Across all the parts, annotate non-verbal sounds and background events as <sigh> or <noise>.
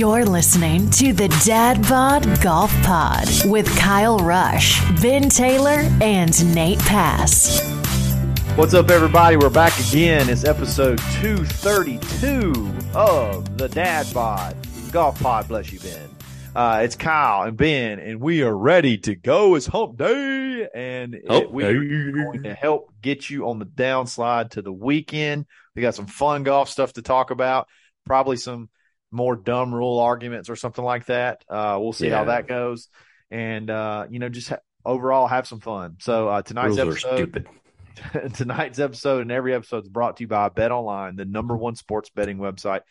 You're listening to the Dad Bod Golf Pod with Kyle Rush, Ben Taylor, and Nate Pass. What's up, everybody? We're back again. It's episode 232 of the Dad Bod Golf Pod. Bless you, Ben. Uh, it's Kyle and Ben, and we are ready to go. It's hump day, and it, we are going to help get you on the downslide to the weekend. We got some fun golf stuff to talk about, probably some more dumb rule arguments or something like that. Uh, we'll see yeah. how that goes, and uh, you know, just ha- overall have some fun. So uh, tonight's Rules episode, <laughs> tonight's episode, and every episode is brought to you by Bet Online, the number one sports betting website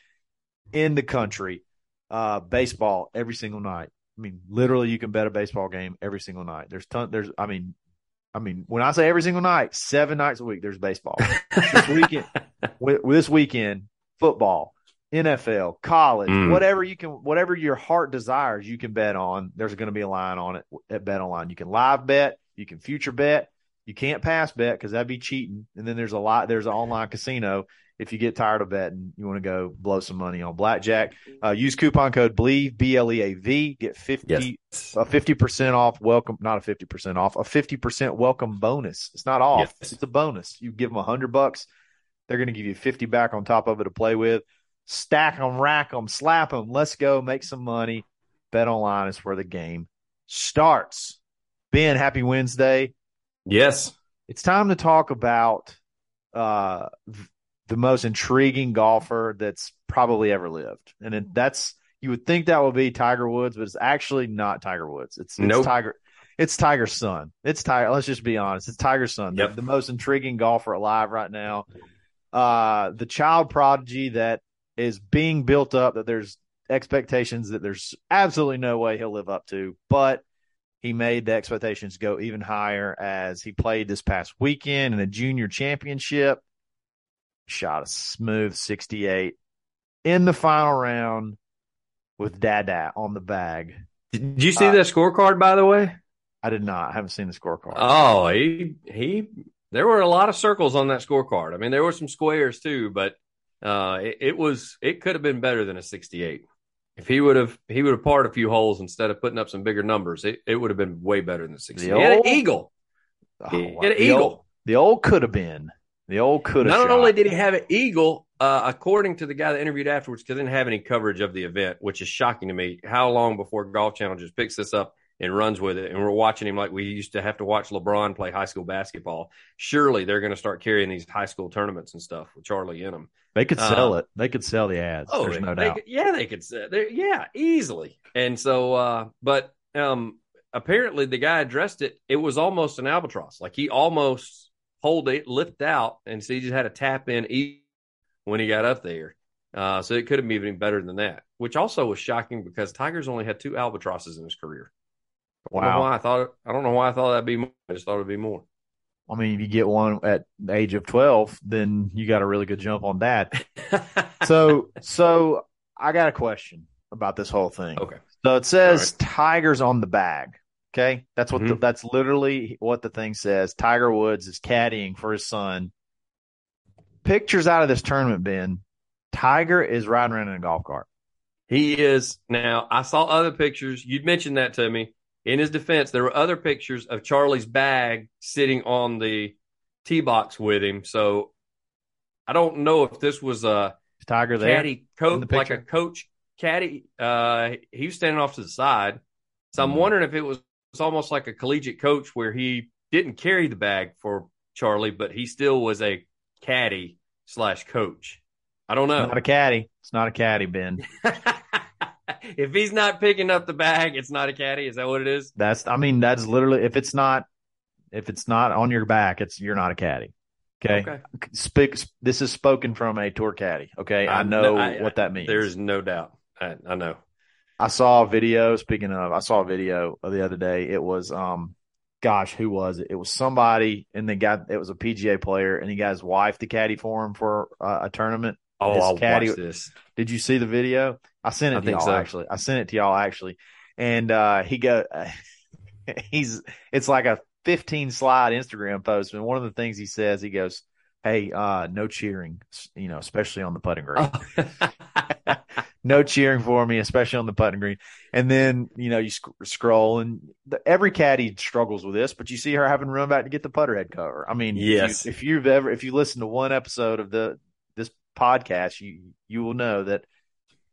in the country. Uh, baseball every single night. I mean, literally, you can bet a baseball game every single night. There's ton. There's, I mean, I mean, when I say every single night, seven nights a week, there's baseball. this weekend, <laughs> with, this weekend, football NFL, college, mm. whatever you can, whatever your heart desires, you can bet on. There's going to be a line on it at Bet Online. You can live bet, you can future bet, you can't pass bet because that'd be cheating. And then there's a lot. There's an online casino. If you get tired of betting, you want to go blow some money on blackjack. Uh, use coupon code Bleav B L E A V. Get fifty a fifty percent off. Welcome, not a fifty percent off. A fifty percent welcome bonus. It's not off. Yes. It's a bonus. You give them a hundred bucks, they're going to give you fifty back on top of it to play with stack them, rack them, slap them. Let's go make some money. Bet online is where the game starts. Ben, happy Wednesday. Yes. It's time to talk about uh, the most intriguing golfer that's probably ever lived. And it, that's, you would think that would be Tiger Woods, but it's actually not Tiger Woods. It's, it's nope. Tiger. It's Tiger's son. It's Tiger. Let's just be honest. It's Tiger's son. Yep. The, the most intriguing golfer alive right now. Uh, the child prodigy that is being built up that there's expectations that there's absolutely no way he'll live up to, but he made the expectations go even higher as he played this past weekend in a junior championship. Shot a smooth 68 in the final round with Dada on the bag. Did you see uh, that scorecard, by the way? I did not. I haven't seen the scorecard. Oh, he he. There were a lot of circles on that scorecard. I mean, there were some squares too, but uh, it, it, was it could have been better than a 68. If he would have he would have parred a few holes instead of putting up some bigger numbers, it, it would have been way better than the 68. The old, he had an eagle. Oh, he had an the eagle. Old, the old could have been. The old could have. Not shot. only did he have an eagle, uh, according to the guy that interviewed afterwards, because they didn't have any coverage of the event, which is shocking to me. How long before Golf Channel just picks this up and runs with it. And we're watching him like we used to have to watch LeBron play high school basketball. Surely they're going to start carrying these high school tournaments and stuff with Charlie in them. They could sell uh, it. They could sell the ads. Oh, There's no they doubt. Could, yeah, they could sell. Yeah, easily. And so, uh, but um, apparently the guy addressed it. It was almost an albatross. Like he almost hold it, lift out, and so he just had to tap in when he got up there. Uh, so it could have been even better than that, which also was shocking because Tiger's only had two albatrosses in his career. Wow. I, I thought I don't know why I thought that'd be more. I just thought it'd be more. I mean, if you get one at the age of 12, then you got a really good jump on that. <laughs> so, so I got a question about this whole thing. Okay. So it says right. Tigers on the bag. Okay. That's what, mm-hmm. the, that's literally what the thing says. Tiger Woods is caddying for his son. Pictures out of this tournament, Ben. Tiger is riding around in a golf cart. He is. Now, I saw other pictures. You'd mentioned that to me in his defense, there were other pictures of Charlie's bag sitting on the tee box with him. So I don't know if this was a Tiger there? caddy coach, the like a coach caddy. Uh, he was standing off to the side. So I'm Mhm. wondering if it was, it's almost like a collegiate coach where he didn't carry the bag for Charlie, but he still was a caddy slash coach. I don't It's know. not a caddy. It's not a caddy, Ben. <laughs> <laughs> if he's not picking up the bag, it's not a caddy. Is that what it is? That's I mean that's literally if it's not if it's not on your back, it's you're not a caddy. Okay. Okay. Speak. This is spoken from a tour caddy. Okay, I, I know know- I- what that means. There's no doubt. I, I know. I saw a video. Speaking of, I saw a video of the other day. It was, um, gosh, who was it? It was somebody, and they got it was a PGA player, and he got his wife to caddy for him for uh, a tournament. Oh, His I'll caddy- watch this. Did you see the video? I sent it I to y'all so. actually. I sent it to y'all actually, and uh, he go, <laughs> he's it's like a 15 slide Instagram post, and one of the things he says, he goes, "Hey, uh, no cheering, you know, especially on the putting green." <laughs> <laughs> no cheering for me, especially on the putting green. And then, you know, you sc- scroll and the, every caddy struggles with this, but you see her having to run back to get the putter head cover. I mean, if you- Yes. if, you, have ever, if you listen to one episode of the, this podcast, you, you will know that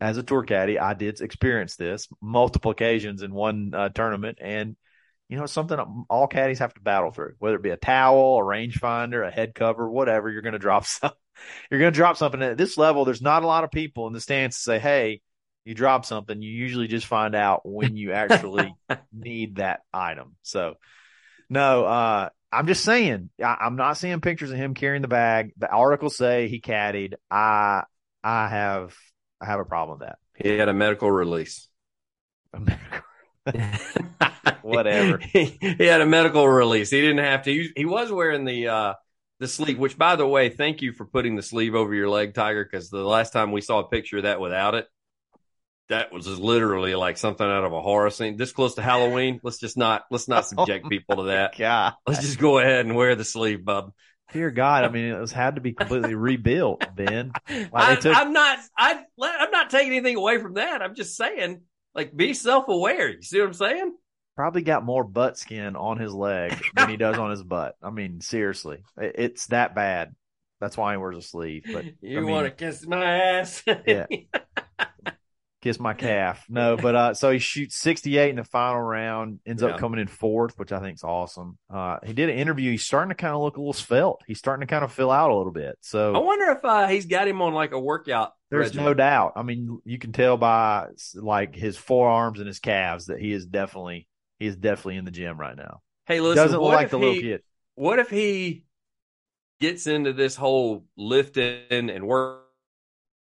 as a tour caddy, I did experience this multiple occasions in one uh, tournament. And, you know, it's something all caddies have to battle through, whether it be a towel, a rangefinder, a head cover, whatever, you're going to drop <laughs> some you're going to drop something at this level. There's not a lot of people in the stands to say, Hey, you drop something. You usually just find out when you actually <laughs> need that item. So no, uh, I'm just saying, I, I'm not seeing pictures of him carrying the bag. The articles say he caddied. I, I have, I have a problem with that. he had a medical release. that. <laughs> Whatever. he, he had a medical release. He didn't have to. He, he was wearing the uh the sleeve. Which, by the way, thank you for putting the sleeve over your leg, Tiger. Because the last time we saw a picture of that without it, that was literally like something out of a horror scene. This close to Halloween, let's just not let's not <laughs> subject people to that. Yeah, Let's just go ahead and wear the sleeve, bub. Dear God. I mean, it was had to be completely rebuilt, Ben. <laughs> I, they took- I'm not. I I'm not taking anything away from that. I'm just saying, like, be self aware. You see what I'm saying? probably got more butt skin on his leg than he does on his butt. I mean, seriously, It- it's that bad. That's why he wears a sleeve. But <laughs> you I mean, want to kiss my ass? Yeah. <laughs> kiss my calf. No, but uh, so he shoots 68 in the final round, ends Yeah. up coming in fourth, which I think is awesome. Uh, he did an interview. He's starting to kind of look a little svelte. He's starting to kind of fill out a little bit. So I wonder if uh, he's got him on like a workout. there's regimen. no doubt. I mean, you can tell by like his forearms and his calves that he is definitely he is definitely in the gym right now. Hey, listen. Doesn't look what like if the little he- kid. What if he gets into this whole lifting and work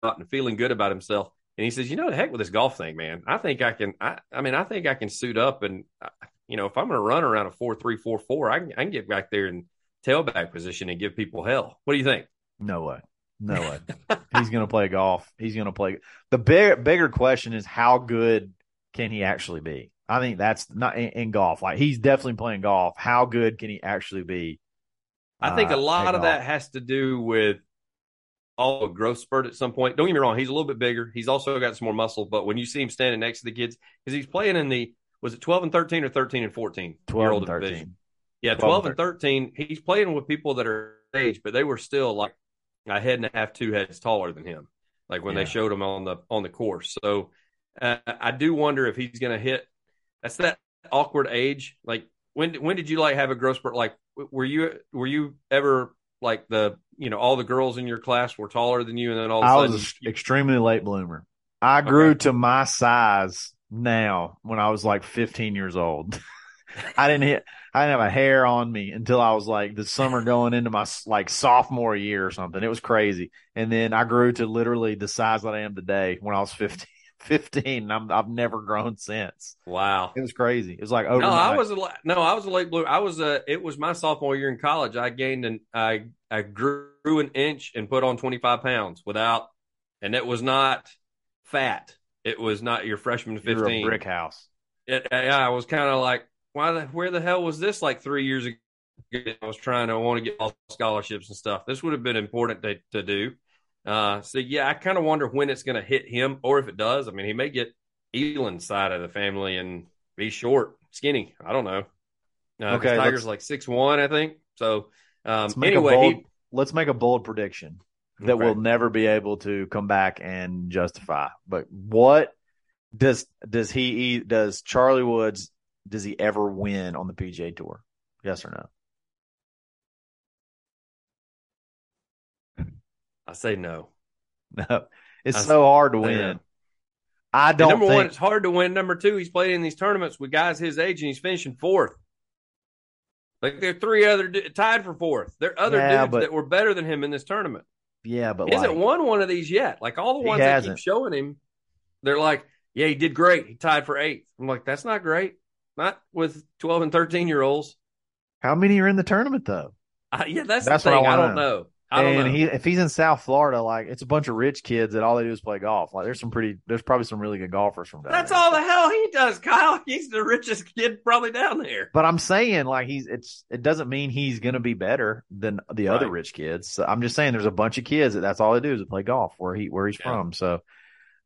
out and feeling good about himself, and he says, "You know, the heck with this golf thing, man. I think I can. I, I mean, I think I can suit up, and uh, you know, if I'm going to run around a four three four four, I can I can get back there in tailback position and give people hell. What do you think? No way. No way. <laughs> He's going to play golf. He's going to play. The big, bigger question is how good can he actually be? I think that's not in, in golf. Like he's definitely playing golf. How good can he actually be? I think uh, a lot at of golf? that has to do with all a growth spurt at some point. Don't get me wrong; he's a little bit bigger. He's also got some more muscle. But when you see him standing next to the kids, because he's playing in the was it twelve and thirteen or thirteen and fourteen? 12 and 13. division. Yeah, 12 twelve and and thirteen. He's playing with people that are age, but they were still like a head and a half, two heads taller than him. Like when Yeah. they showed him on the on the course. So uh, I do wonder if he's going to hit. That's that awkward age. Like when when did you like have a growth spurt? Like were you were you ever like the you know all the girls in your class were taller than you, and then all of a I sudden I was an extremely late bloomer. I grew to my size now when I was like 15 years old. <laughs> I didn't hit. I didn't have a hair on me until I was like the summer going into my like sophomore year or something. It was crazy. And then I grew to literally the size that I am today when I was 15. 15 and I'm, I've never grown since. wow. It was crazy. It was like over. No, I was a no, I was a late blue. I was a. It was my sophomore year in college. I gained an I I grew an inch and put on twenty five pounds without, and it was not fat. It was not your freshman you were a fifteen. brick house. It, I was kind of like, why the where the hell was this like three years ago? I was trying to want to get all scholarships and stuff. This would have been important to, to do. Uh, so yeah, I kind of wonder when it's going to hit him, or if it does. I mean, he may get Elin's side of the family and be short, skinny. I don't know. Uh, Okay, Tiger's like six one, I think. So um, Let's anyway, bold, he, let's make a bold prediction. that Okay. we'll never be able to come back and justify. But what does does he does Charlie Woods does he ever win on the PGA Tour? Yes or no? I say no. No. <laughs> It's I so hard to win. no. I don't number think one, it's hard to win. Number two, he's playing in these tournaments with guys his age, and he's finishing fourth. Like there are three other tied for fourth. There are other Yeah, dudes but- that were better than him in this tournament. yeah, but He hasn't like, won one of these yet. Like all the ones that keep showing him, they're like, "Yeah, he did great. He tied for eighth. I'm like, "That's not great. Not with 12 and 13 year olds." how many are in the tournament though? Uh, yeah, that's, That's the what I thing. I, don't know. know. And know. he if he's in South Florida, like it's a bunch of rich kids that all they do is play golf. Like there's some pretty there's probably some really good golfers from down that's there. all the hell he does, Kyle. <laughs> He's the richest kid probably down there. But I'm saying like he's it's it doesn't mean he's gonna be better than the other rich kids. So I'm just saying there's a bunch of kids that that's all they do is play golf where he where he's Yeah. from. So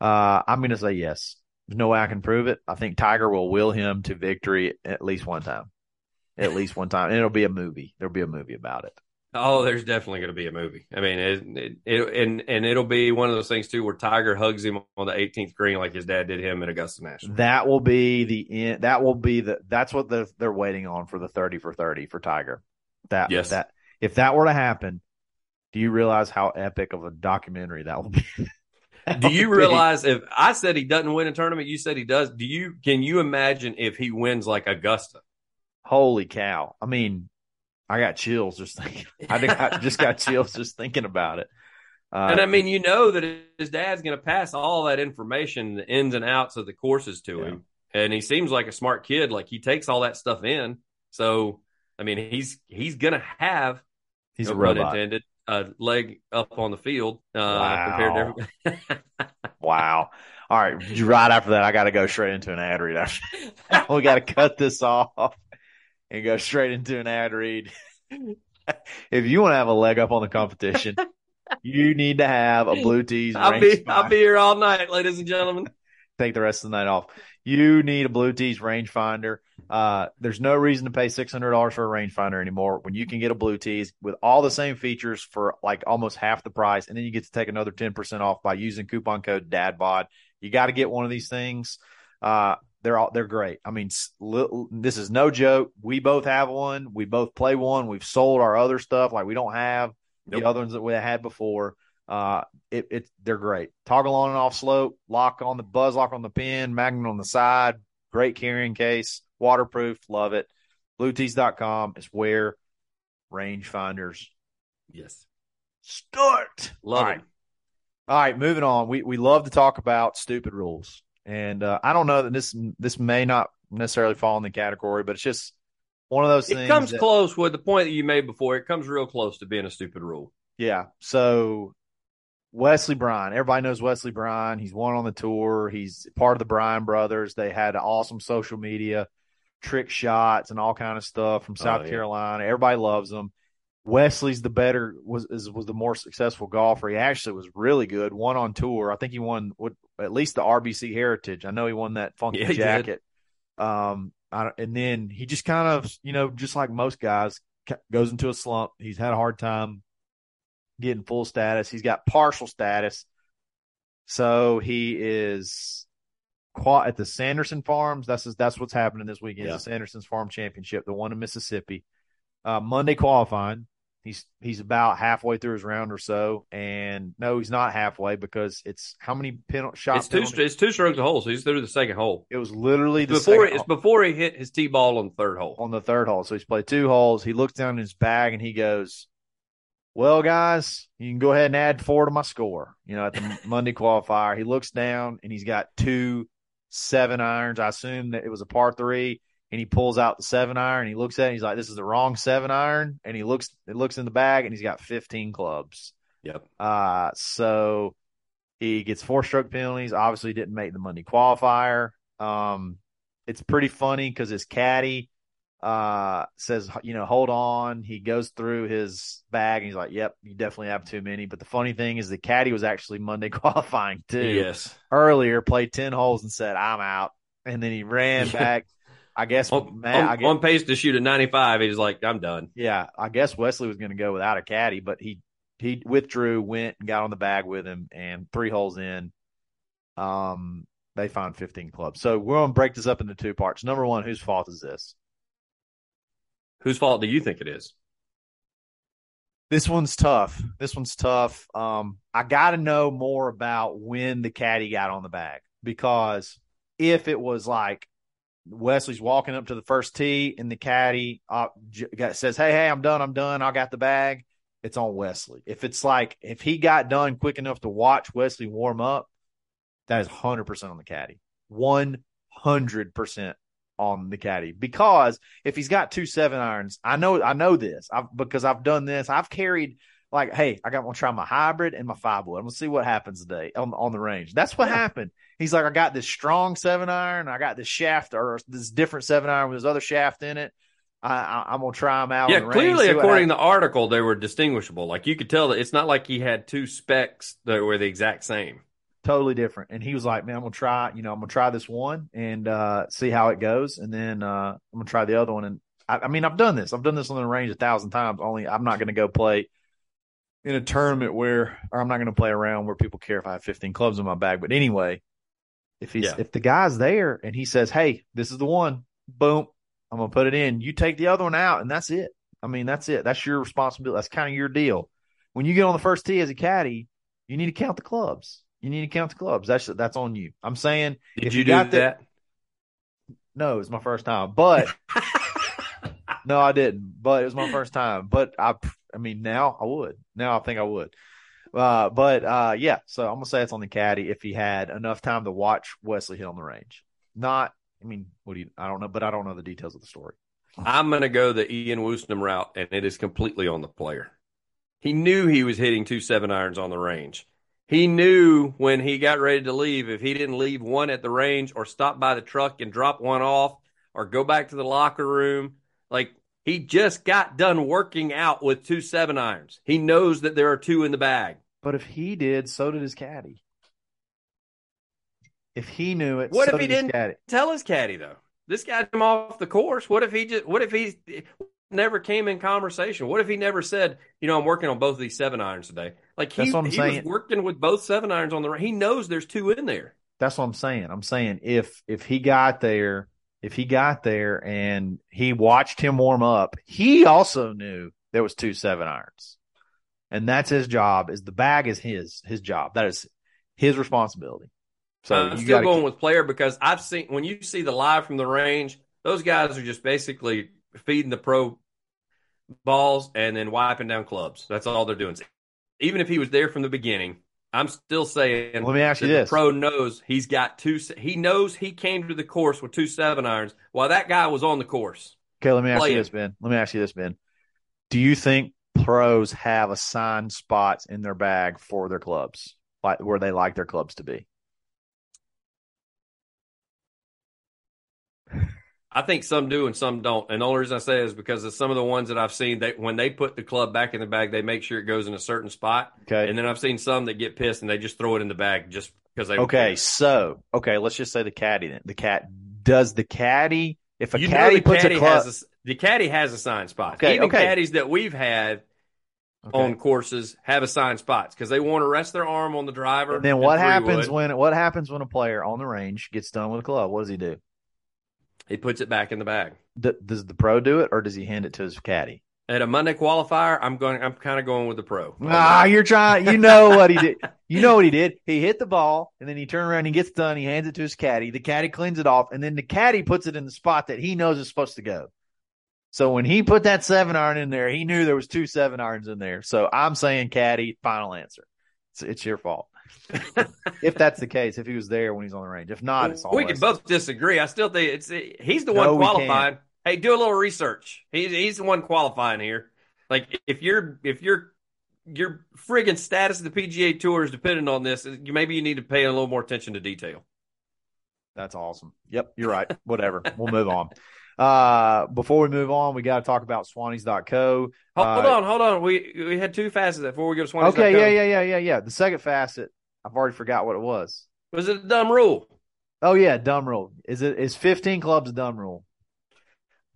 uh I'm gonna say yes. There's no way I can prove it. I think Tiger will will him to victory at least one time. At least one time. And it'll be a movie. There'll be a movie about it. Oh, there's definitely going to be a movie. I mean, it, it, it and and it'll be one of those things too, where Tiger hugs him on the 18th green like his dad did him at Augusta National. That will be the end. That will be the. That's what the, they're waiting on for the thirty for thirty for Tiger. That Yes. that if that were to happen, do you realize how epic of a documentary that will be? <laughs> Do you realize if I said he doesn't win a tournament, you said he does? Do you can you imagine if he wins like Augusta? Holy cow! I mean, I got chills just thinking. <laughs> I just got chills just thinking about it. Uh, and I mean, you know that his dad's going to pass all that information, the ins and outs of the courses to Yeah. him, and he seems like a smart kid. Like he takes all that stuff in. So, I mean, he's he's going to have he's no a pun robot. intended, a leg up on the field uh, Wow. compared to everybody. <laughs> Wow. All right. Right after that, I got to go straight into an ad read. <laughs> We got to cut this off and go <laughs> straight into an ad read. if you want to have a leg up on the competition, you need to have a Blue Tees. I'll be I'll be here all night, ladies and gentlemen. take the rest of the night off. You need a Blue Tees rangefinder. Uh, there's no reason to pay six hundred dollars for a rangefinder anymore when you can get a Blue Tees with all the same features for like almost half the price, and then you get to take another ten percent off by using coupon code DADBOD. You got to get one of these things. Uh, they're all they're great. I mean, s- li- this is no joke. We both have one. We both play one. We've sold our other stuff. Like we don't have Nope. the other ones that we had before. Uh, it, it they're great. Toggle on and off slope, lock on the buzz lock on the pin, magnet on the side, great carrying case, waterproof, love it. Bluetees.com is where rangefinders Yes, start. love All right. it. All right, moving on. We we love to talk about stupid rules, and uh, I don't know that this this may not necessarily fall in the category, but it's just one of those It comes that- close with the point that you made before. It comes real close to being a stupid rule. Yeah. So Wesley Bryan, everybody knows Wesley Bryan. He's won on the tour. He's part of the Bryan brothers. They had awesome social media, trick shots, and all kind of stuff from South Oh, yeah. Carolina. Everybody loves him. Wesley's the better was is, was the more successful golfer. He actually was really good. Won on tour. I think he won what at least the RBC Heritage. I know he won that funky Yeah, jacket. Um, I, don't- and then he just kind of you know just like most guys goes into a slump. He's had a hard time getting full status. He's got partial status. So he is qua- at the Sanderson Farms. That's that's what's happening this weekend. Yeah. The Sanderson's Farm Championship, the one in Mississippi. Uh, Monday qualifying. He's he's about halfway through his round or so, and no, he's not halfway because it's how many penalty shots? It's two it's two strokes a hole, so he's through the second hole. It was literally the Before it's before he hit his tee ball on the third hole. on the third hole. So he's played two holes. He looks down in his bag and he goes, Well, guys, you can go ahead and add four to my score. You know, at the <laughs> Monday qualifier, he looks down and he's got two seven irons. I assume that it was a par three. And he pulls out the seven iron. And he looks at it. He's like, "This is the wrong seven iron." And he looks, it looks in the bag, and he's got 15 clubs. Yep. Uh, so he gets four stroke penalties. Obviously, didn't make the Monday qualifier. Um, it's pretty funny because his caddy uh says, you know, hold on. He goes through his bag and he's like, "Yep, you definitely have too many." But the funny thing is, the caddy was actually Monday <laughs> qualifying too. Yes. Earlier, played ten holes and said, "I'm out," and then he ran back. I guess, On, man, on- I guess on pace to shoot a 95, he's like, I'm done. yeah, I guess Wesley was going to go without a caddy, but he he withdrew, went and got on the bag with him, and three holes in, um, they found 15 clubs. So we're going to break this up into two parts. Number one, whose fault is this? Whose fault do you think it is? This one's tough. This one's tough. Um, I got to know more about when the caddy got on the bag because if it was like Wesley's walking up to the first tee and the caddy uh, says, "Hey, hey, I'm done. I'm done. I got the bag." It's on Wesley. If it's like if he got done quick enough to watch Wesley warm up, that is 100% on the caddy. 100% on the caddy because if he's got two seven irons, I know I know this I've, because I've done this. I've carried like, hey, I got to try my hybrid and my five wood. I'm gonna see what happens today on on the range. That's what yeah. happened. He's like, I got this strong seven iron, I got this shaft or this different seven iron with this other shaft in it. I, am gonna try them out. Yeah, clearly, range, according to the article, they were distinguishable. Like you could tell that it's not like he had two specs that were the exact same totally different. And he was like, "Man, I'm gonna try. You know, I'm gonna try this one and uh, see how it goes, and then uh, I'm gonna try the other one." And I, I, mean, I've done this. I've done this on the range a thousand times. Only I'm not gonna go play in a tournament where, or I'm not gonna play around where people care if I have 15 clubs in my bag. But anyway, if he's yeah. if the guy's there and he says, "Hey, this is the one," boom, I'm gonna put it in. You take the other one out, and that's it. I mean, that's it. That's your responsibility. That's kind of your deal. When you get on the first tee as a caddy, you need to count the clubs. You need to count the clubs. That's that's on you. I'm saying Did if you, you do that? no, it's my first time. But <laughs> no, I didn't. But it was my first time. But I I mean now I would. Now I think I would. Uh, but uh, yeah, so I'm gonna say it's on the caddy if he had enough time to watch Wesley hit on the range. Not, I mean, what do you? I don't know, but I don't know the details of the story. I'm gonna go the Ian Woosnam route, and it is completely on the player. He knew he was hitting two seven irons on the range he knew when he got ready to leave, if he didn't leave one at the range or stop by the truck and drop one off or go back to the locker room, like he just got done working out with two seven irons. He knows that there are two in the bag. But if he did, so did his caddy. If he knew it, what so if he did not tell his caddy though? This got him off the course. What if he just? What if he never came in conversation? What if he never said, you know, I'm working on both of these seven irons today? Like he, he was working with both seven irons on the. He knows there's two in there. That's what I'm saying. I'm saying if if he got there, if he got there and he watched him warm up, he also knew there was two seven irons, and that's his job. Is the bag is his his job. That is his responsibility. So I'm still going keep... with player because I've seen when you see the live from the range, those guys are just basically feeding the pro balls and then wiping down clubs. That's all they're doing even if he was there from the beginning, I'm still saying. Let me ask you this: pro knows he's got two. He knows he came to the course with two seven irons while that guy was on the course. Okay, let me ask playing. you this, Ben. Let me ask you this, Ben. Do you think pros have assigned spots in their bag for their clubs, like where they like their clubs to be? I think some do and some don't. And the only reason I say is because of some of the ones that I've seen, that when they put the club back in the bag, they make sure it goes in a certain spot. Okay. And then I've seen some that get pissed and they just throw it in the bag just because they. Okay, so okay, let's just say the caddy. Then the cat does the caddy if a you caddy puts caddy a club. A, the caddy has assigned spots. Okay, Even okay. caddies that we've had okay. on courses have assigned spots because they want to rest their arm on the driver. And then what happens when what happens when a player on the range gets done with a club? What does he do? He puts it back in the bag. D- does the pro do it, or does he hand it to his caddy? At a Monday qualifier, I'm going. I'm kind of going with the pro. Ah, you're trying. You know what he did. You know what he did. He hit the ball, and then he turned around. and He gets done. He hands it to his caddy. The caddy cleans it off, and then the caddy puts it in the spot that he knows is supposed to go. So when he put that seven iron in there, he knew there was two seven irons in there. So I'm saying caddy. Final answer. It's, it's your fault <laughs> if that's the case, if he was there when he's on the range. If not, it's all we can both disagree. I still think it's he's the one no, qualifying. Hey, do a little research. He's he's the one qualifying here. Like if you're if you're your friggin' status of the PGA Tour is dependent on this, maybe you need to pay a little more attention to detail. That's awesome. Yep, you're right. Whatever. we'll move on. <laughs> Uh, before we move on, we got to talk about Swannies.co. Hold, uh, hold on, hold on. We we had two facets before we go to Swannies. Okay, yeah, yeah, yeah, yeah, yeah. The second facet I've already forgot what it was. Was it a dumb rule? Oh yeah, dumb rule. Is it is 15 clubs a dumb rule?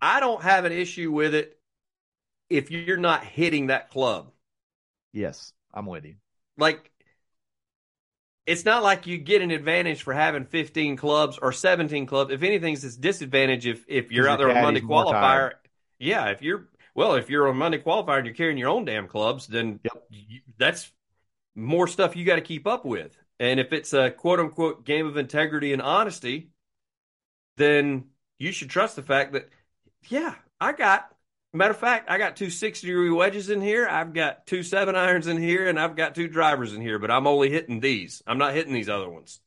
I don't have an issue with it if you're not hitting that club. Yes, I'm with you. Like, it's not like you get an advantage for having 15 clubs or 17 clubs. If anything, it's a disadvantage if if you're out there on Monday qualifier. Yeah, if you're well, if you're on Monday qualifier and you're carrying your own damn clubs, then Yep. you, that's more stuff you got to keep up with. And if it's a quote unquote game of integrity and honesty, then you should trust the fact that, yeah, I got, matter of fact, I got two 60 degree wedges in here. I've got two seven irons in here and I've got two drivers in here, but I'm only hitting these. I'm not hitting these other ones.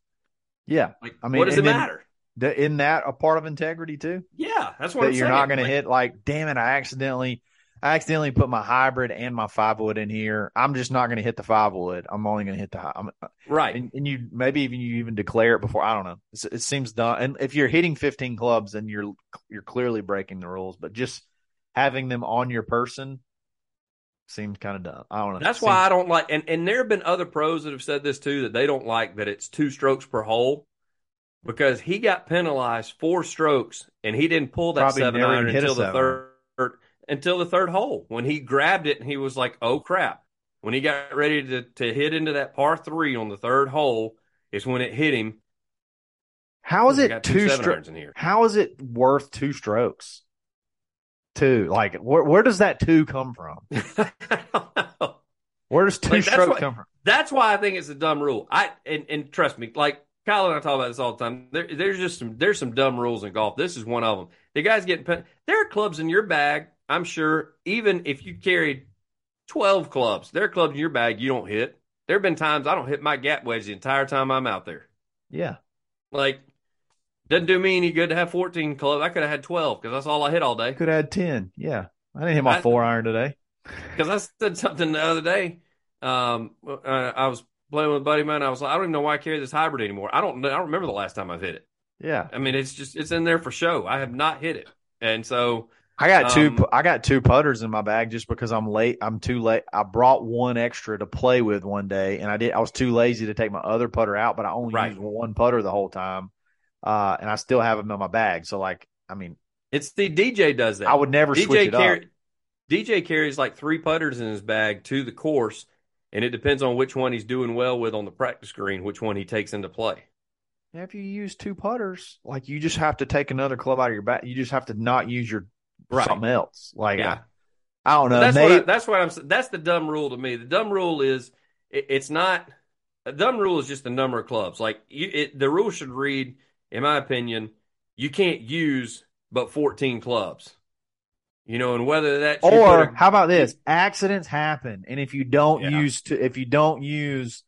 Yeah, Like, I mean, what does it matter? Th- isn't that a part of integrity too? Yeah, that's what that I'm you're saying. not going to hit like, damn it, I accidentally, I accidentally put my hybrid and my five wood in here. I'm just not going to hit the five wood. I'm only going to hit the high. I'm, Right. and, and you maybe even you even declare it before. I don't know. It's, it seems dumb. And if you're hitting 15 clubs, then you're you're clearly breaking the rules. But just having them on your person seems kind of dumb. I don't know. That's Seems- why I don't like, and, and there have been other pros that have said this too, that they don't like that it's two strokes per hole because he got penalized four strokes and he didn't pull that Probably seven iron even hit a until the seven third, until the third hole when he grabbed it and he was like, oh crap. When he got ready to, to hit into that par three on the third hole is when it hit him. How is it got two strokes? in here. How is it worth two strokes? Two, like where where does that two come from? <laughs> I don't know. Where does two Like, come from? That's why I think it's a dumb rule. I and, and trust me, like Kyle and I talk about this all the time. There, there's just some there's some dumb rules in golf. This is one of them. The guys getting pen- there are clubs in your bag. I'm sure even if you carried twelve clubs, there are clubs in your bag you don't hit. There have been times I don't hit my gap wedge the entire time I'm out there. Yeah, Like doesn't do me any good to have 14 clubs. I could have had 12 because that's all I hit all day. could have had ten. Yeah, I didn't hit my I- four iron today. <laughs> Because I said something the other day. Um, uh, I was playing with a buddy of mine. I was like, I don't even know why I carry this hybrid anymore. I don't. I don't remember the last time I've hit it. Yeah, I mean, it's just it's in there for show. I have not hit it, and so I got two. Um, I got two putters in my bag just because I'm late. I'm too late. I brought one extra to play with one day, and I did. I was too lazy to take my other putter out, but I only Right. used one putter the whole time, uh, and I still have them in my bag. So, like, I mean, it's the DJ does that. I would never switch DJ it up. DJ carries like three putters in his bag to the course, and it depends on which one he's doing well with on the practice green, which one he takes into play. If you use two putters, like you just have to take another club out of your bag. You just have to not use your Right. something else. Like, Yeah. I, I don't know. that's what I, that's, what I'm. That's the dumb rule to me. The dumb rule is it, it's not. A dumb rule is just the number of clubs. Like you, it, the rule should read, in my opinion, you can't use but 14 clubs. You know, and whether that or a- how about this? Accidents happen, and if you don't Yeah. use to, if you don't use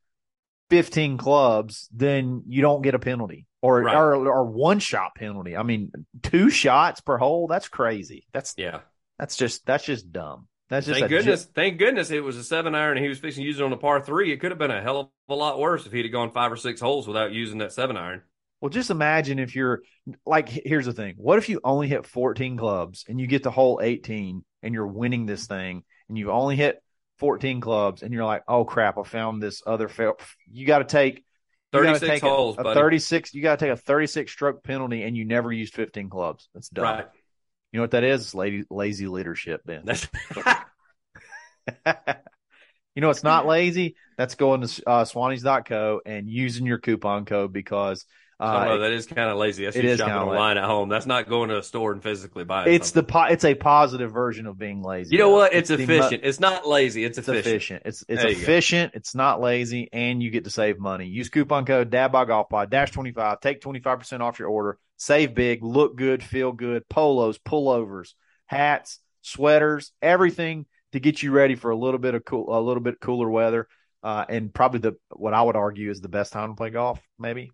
fifteen clubs, then you don't get a penalty or Right. or, or one shot penalty. I mean, two shots per hole. That's crazy. That's yeah. that's just that's just dumb. That's just Thank a ju- goodness, thank goodness it was a seven iron and he was fixing to use it on a par three. It could have been a hell of a lot worse if he'd have gone five or six holes without using that seven iron. Well, just imagine if you're like, here's the thing. What if you only hit 14 clubs and you get the whole 18 and you're winning this thing and you only hit 14 clubs and you're like, oh crap, I found this other fail. You got to take 36 take holes, a, buddy. 36. You got to take a 36 stroke penalty and you never used 15 clubs. That's dumb. Right. You know what that is? It's lady, lazy leadership, Ben. That's <laughs> <laughs> you know, it's not lazy. That's going to uh, swannies.co and using your coupon code because I don't know. uh, That is kind of lazy. That's it is shopping lazy. online at home. That's not going to a store and physically buying. it's the something. po- it's a positive version of being lazy. You know what? It's, the mo- efficient. it's not lazy. It's, It's efficient. efficient. It's it's There efficient. It's not lazy, and you get to save money. Use coupon code DadBodGolfPod dash twenty five. Take twenty five percent off your order. Save big. Look good. Feel good. Polos, pullovers, hats, sweaters, everything to get you ready for a little bit of cool, a little bit cooler weather, uh, and probably the what I would argue is the best time to play golf. Maybe it's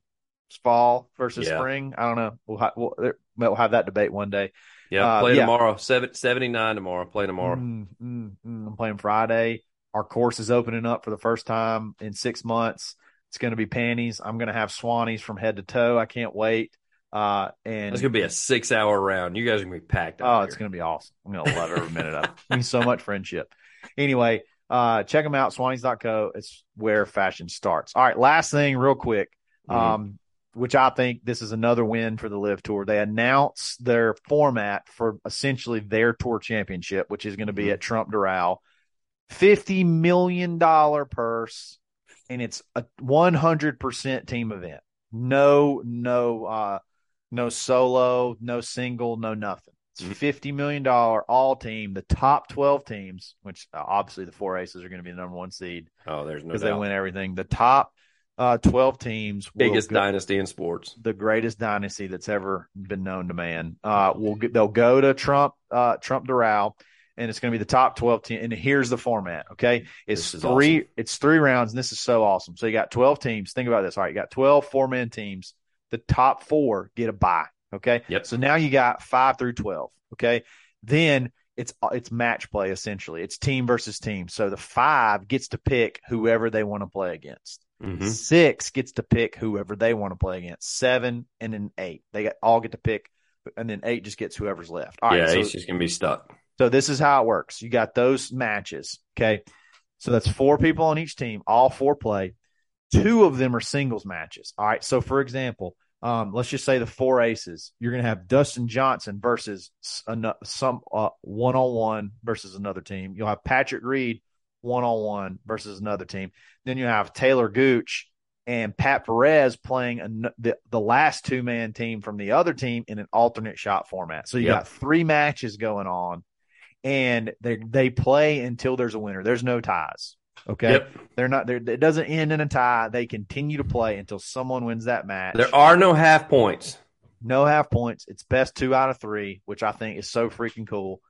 fall versus Yeah. spring. I don't know. We'll, ha- we'll, we'll have that debate one day. Yeah, Uh, play yeah. tomorrow. Seven, 79 tomorrow. Play tomorrow. Mm, mm, mm. I'm playing Friday. Our course is opening up for the first time in six months. It's going to be panties. I'm going to have Swannies from head to toe. I can't wait. Uh, and It's gonna be a six-hour round. You guys are gonna be packed. oh, out it's going to be awesome. I'm going to love every minute of <laughs> it. Means so much friendship. Anyway, uh, check them out. Swannies.co. It's where fashion starts. All right. Last thing, real quick. Mhm. Um, which I think this is another win for the LIV Tour. They announced their format for essentially their tour championship, which is going to be Mhm. at Trump Doral. fifty million dollar purse, and it's a one hundred percent team event. No, no, uh, no solo, no single, no nothing. It's Mhm. fifty million dollar all team. The top twelve teams, which uh, obviously the four aces are going to be the number one seed Oh, there's no because they win everything. The top uh, twelve teams, Biggest go- dynasty in sports. the greatest dynasty that's ever been known to man. Uh, will get, they'll go to Trump, uh, Trump Doral, and it's going to be the top twelve team. And here's the format. Okay, it's three. It's three rounds, and this is so awesome. So you got twelve teams. Think about this. All right, you got 12 four man teams. The top four get a bye. Okay. Yep. So now you got five through twelve. Okay. Then it's it's match play essentially. It's team versus team. So the five gets to pick whoever they want to play against. Hmm Six gets to pick whoever they want to play against. Seven and then eight. They got, all get to pick, and then eight just gets whoever's left. All right. yeah, so, just gonna be stuck. so this is how it works. You got those matches. Okay. So that's four people on each team. All four play. Two of them are singles matches. All right. So for example, um, let's just say the four aces. You're going to have Dustin Johnson versus ano- some one on one versus another team. You'll have Patrick Reed one on one versus another team. Then you have Taylor Gooch and Pat Perez playing an, the the last two man team from the other team in an alternate shot format. So you Yep. got three matches going on, and they they play until there's a winner. There's no ties. Okay, Yep. they're not. They're, it doesn't end in a tie. They continue to play until someone wins that match. There are no half points. no half points. It's best two out of three, which I think is so freaking cool.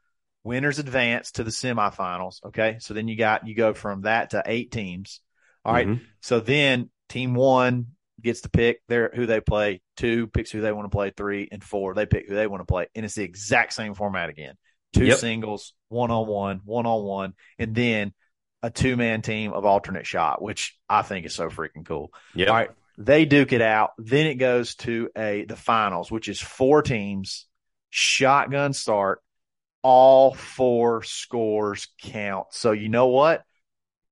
Winners advance to the semifinals. Okay, so then you got you go from that to eight teams. All right, Mhm. so then team one gets to pick their who they play. Two picks who they want to play. Three and four they pick who they want to play, and it's the exact same format again. Two Yep. singles, one on one, one on one, and then a two man team of alternate shot, which I think is so freaking cool. Yeah. All right, they duke it out. Then it goes to a the finals, which is four teams, shotgun start. All four scores count. So you know what?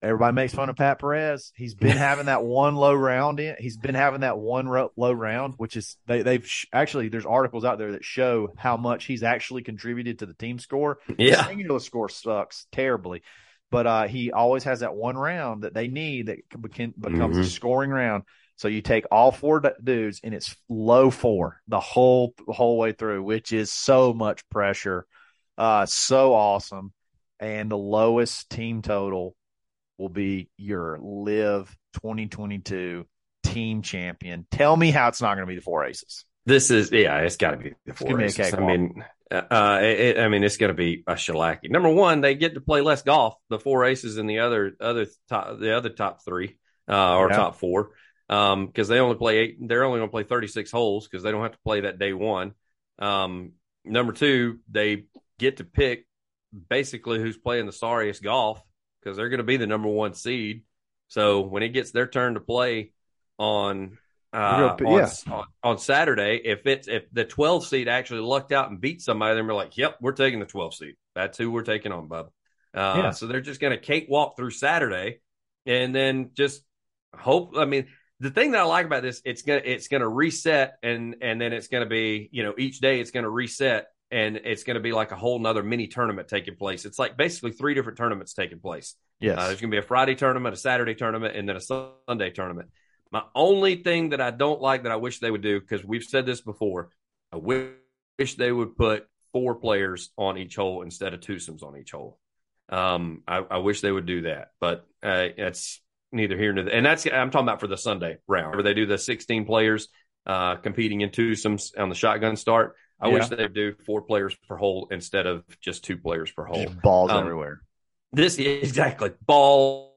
Everybody makes fun of Pat Perez. He's been <laughs> having that one low round in. He's been having that one ro- low round, which is they, they've sh- actually there's articles out there that show how much he's actually contributed to the team score. Yeah. The singular score sucks terribly, but uh, he always has that one round that they need that can, becomes a Mhm. scoring round. So you take all four dudes and it's low four the whole the whole way through, which is so much pressure, uh, so awesome, and the lowest team total will be your LIV 2022 team champion. Tell me how it's not going to be the four aces. This is yeah, it's got to be the four be aces. I mean, uh, it, I mean, it's going to be a shellacking. Number one, they get to play less golf. The four aces and the other other top the other top three uh, or Yeah. top four because they only play eight. They're only going to play thirty six holes because they don't have to play that day one. Um, number two, they get to pick basically who's playing the sorriest golf because they're going to be the number one seed. So when it gets their turn to play on uh, on, gonna- on on Saturday, if it's if the 12 seed actually lucked out and beat somebody, then we're like, yep, we're taking the 12 seed. That's who we're taking on, bub. Uh, Yeah. So they're just going to cakewalk through Saturday, and then just hope. I mean, the thing that I like about this, it's gonna it's gonna reset, and and then it's gonna be you know each day it's gonna reset, and it's gonna be like a whole nother mini tournament taking place. It's like basically three different tournaments taking place. Yes. Uh, there's going to be a Friday tournament, a Saturday tournament, and then a Sunday tournament. My only thing that I don't like that I wish they would do, because we've said this before, I wi- wish they would put four players on each hole instead of twosomes on each hole. Um, I, I wish they would do that, but uh, it's neither here nor there. And that's I'm talking about for the Sunday round where they do the 16 players uh, competing in twosomes on the shotgun start. I Yeah. wish they would do four players per hole instead of just two players per hole. Just balls Um, everywhere. This exactly balls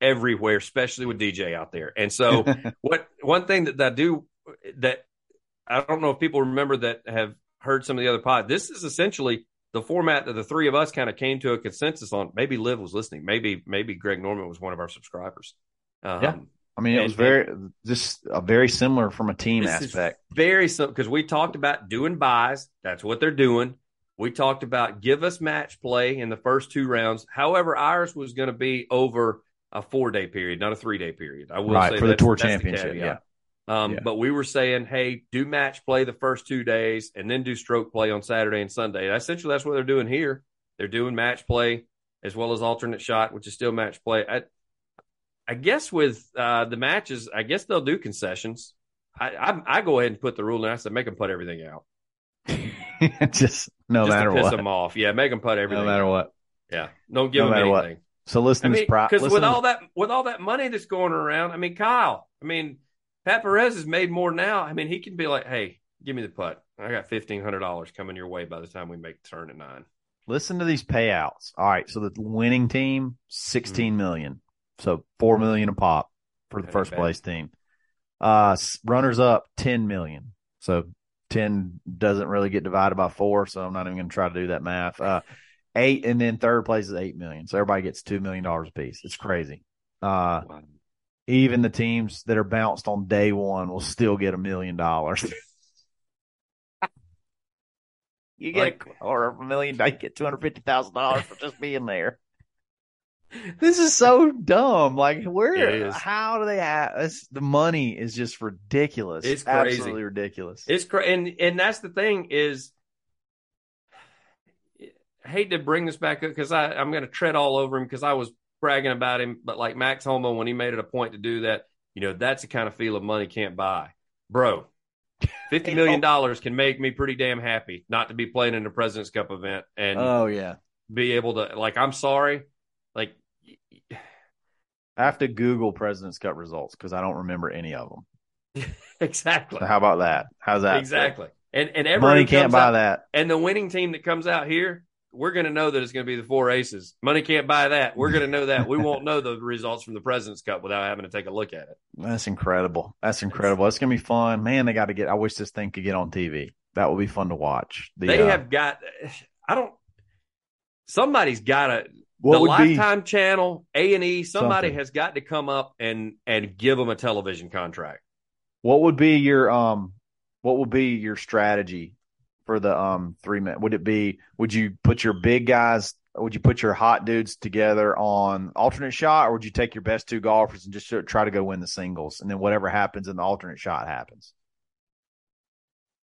everywhere, especially with DJ out there. And so, <laughs> what one thing that, that I do that I don't know if people remember that have heard some of the other pod. This is essentially the format that the three of us kind of came to a consensus on. Maybe LIV was listening. Maybe maybe Greg Norman was one of our subscribers. Um, Yeah. I mean, it and- was very just a very similar from a team This is aspect. very simple because we talked about doing buys. That's what they're doing. We talked about give us match play in the first two rounds. However, ours was going to be over a four day period, not a three day period. I will Right, say for the tour championship, caveat. Um, Yeah. But we were saying, hey, do match play the first two days and then do stroke play on Saturday and Sunday. Essentially, that's what they're doing here. They're doing match play as well as alternate shot, which is still match play. I, I guess with uh, the matches, I guess they'll do concessions. I, I, I go ahead and put the rule in. I said make them put everything out. <laughs> just no just matter to piss what. them off. Yeah, make them put everything. No matter out. what. Yeah, don't give No them matter what. anything. So listen I to mean, because listen with all that with all that money that's going around, I mean, Kyle, I mean, Pat Perez has made more now. I mean, he can be like, "Hey, give me the putt. I got fifteen hundred dollars coming your way by the time we make the turn at nine. listen to these payouts. All right, so the winning team, sixteen million, so four million a pop for the first place team. Uh, runners up, ten million. So ten doesn't really get divided by four, so I'm not even going to try to do that math. Uh, <laughs> eight, and then third place is eight million. So everybody gets two million dollars a piece. It's crazy. Uh, even the teams that are bounced on day one will still get a million dollars. <laughs> You get Like- a of a million, you get two hundred fifty thousand dollars for just being there. This is so dumb. Like, where? How do they have this? The money is just ridiculous. It's crazy. absolutely ridiculous. It's crazy, and and that's the thing is, I hate to bring this back up because I I'm going to tread all over him because I was bragging about him, but like Max Homa when he made it a point to do that, you know, that's the kind of feeling money can't buy, bro. Fifty <laughs> million dollars can make me pretty damn happy not to be playing in the President's Cup event and oh yeah, be able to like. I'm sorry, like I have to Google President's Cup results because I don't remember any of them. <laughs> exactly, So how about that? How's that? exactly, and and everyone Money can't buy out- that. And the winning team that comes out here, we're going to know that it's going to be the four aces. Money can't buy that. We're going to know that. We won't know the results from the President's Cup without having to take a look at it. That's incredible. That's incredible. It's gonna be fun, man. They got to get. I wish this thing could get on TV. That would be fun to watch. The, they uh, have got. I don't. Somebody's got to. What the would be Lifetime Channel, A and E. Somebody Something. has got to come up and and give them a television contract. What would be your um what would be your strategy for the um three men? Would it be would you put your big guys would you put your hot dudes together on alternate shot or would you take your best two golfers and just try to go win the singles and then whatever happens in the alternate shot happens?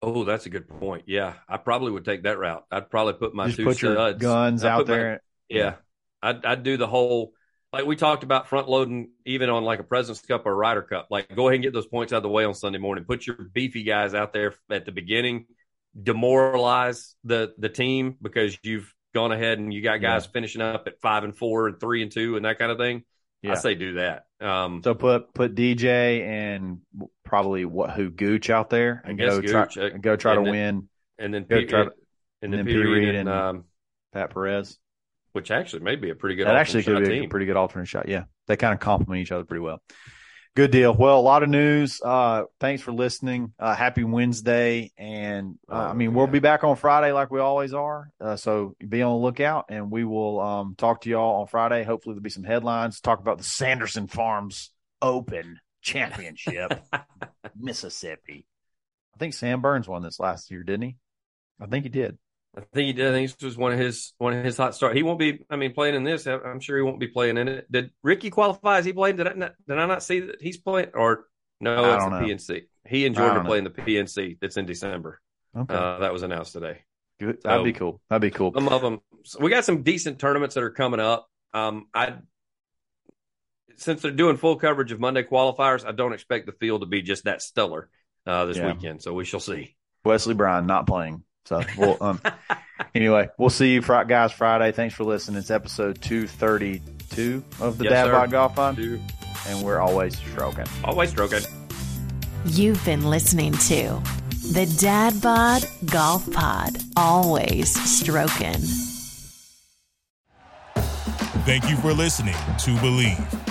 Oh, that's a good point. Yeah, I probably would take that route. I'd probably put my just two put studs. guns I'd out put my- there. Yeah. I'd, I'd do the whole, like we talked about front loading, even on like a President's Cup or a Ryder Cup. Like go ahead and get those points out of the way on Sunday morning. Put your beefy guys out there at the beginning, demoralize the, the team because you've gone ahead and you got guys finishing up at five and four and three and two and that kind of thing. Yeah. I say do that. Um, So put put DJ and probably what who Gooch out there and go try uh, go try to then- win and then, go P, try to- and and then then P. P. Reed Reed and, and- um, Pat Perez. Which actually may be a pretty good That actually could shot be a pretty good alternate shot. Yeah. They kind of complement each other pretty well. Good deal. Well, a lot of news. Uh, thanks for listening. Uh, happy Wednesday. And uh, I Oh, mean, we'll be back on Friday like we always are. Uh, so be on the lookout and we will um, talk to y'all on Friday. Hopefully, there'll be some headlines. Talk about the Sanderson Farms Open Championship, <laughs> Mississippi. I think Sam Burns won this last year, didn't he? I think he did. I think he did. I think this was one of his one of his hot start. He won't be. I mean, playing in this. I'm sure he won't be playing in it. Did Ricky qualify? Is he playing? Did I not, did I not see that he's playing? Or no, it's the know. PNC. He and Jordan are playing the PNC. That's in December. Okay. Uh, that was announced today. Good. That'd be cool. That'd be cool. Some of them. so we got some decent tournaments that are coming up. Um, I since they're doing full coverage of Monday qualifiers, I don't expect the field to be just that stellar uh, this Yeah. weekend. So we shall see. Wesley Bryan not playing. So we'll, um, <laughs> anyway, we'll see you guys Friday. Thanks for listening. It's episode 232 of the Yes, Dad sir. Bod Golf Fund, Dude, and we're always stroking. always stroking. You've been listening to the Dad Bod Golf Pod. Always stroking. Thank you for listening to Bleav.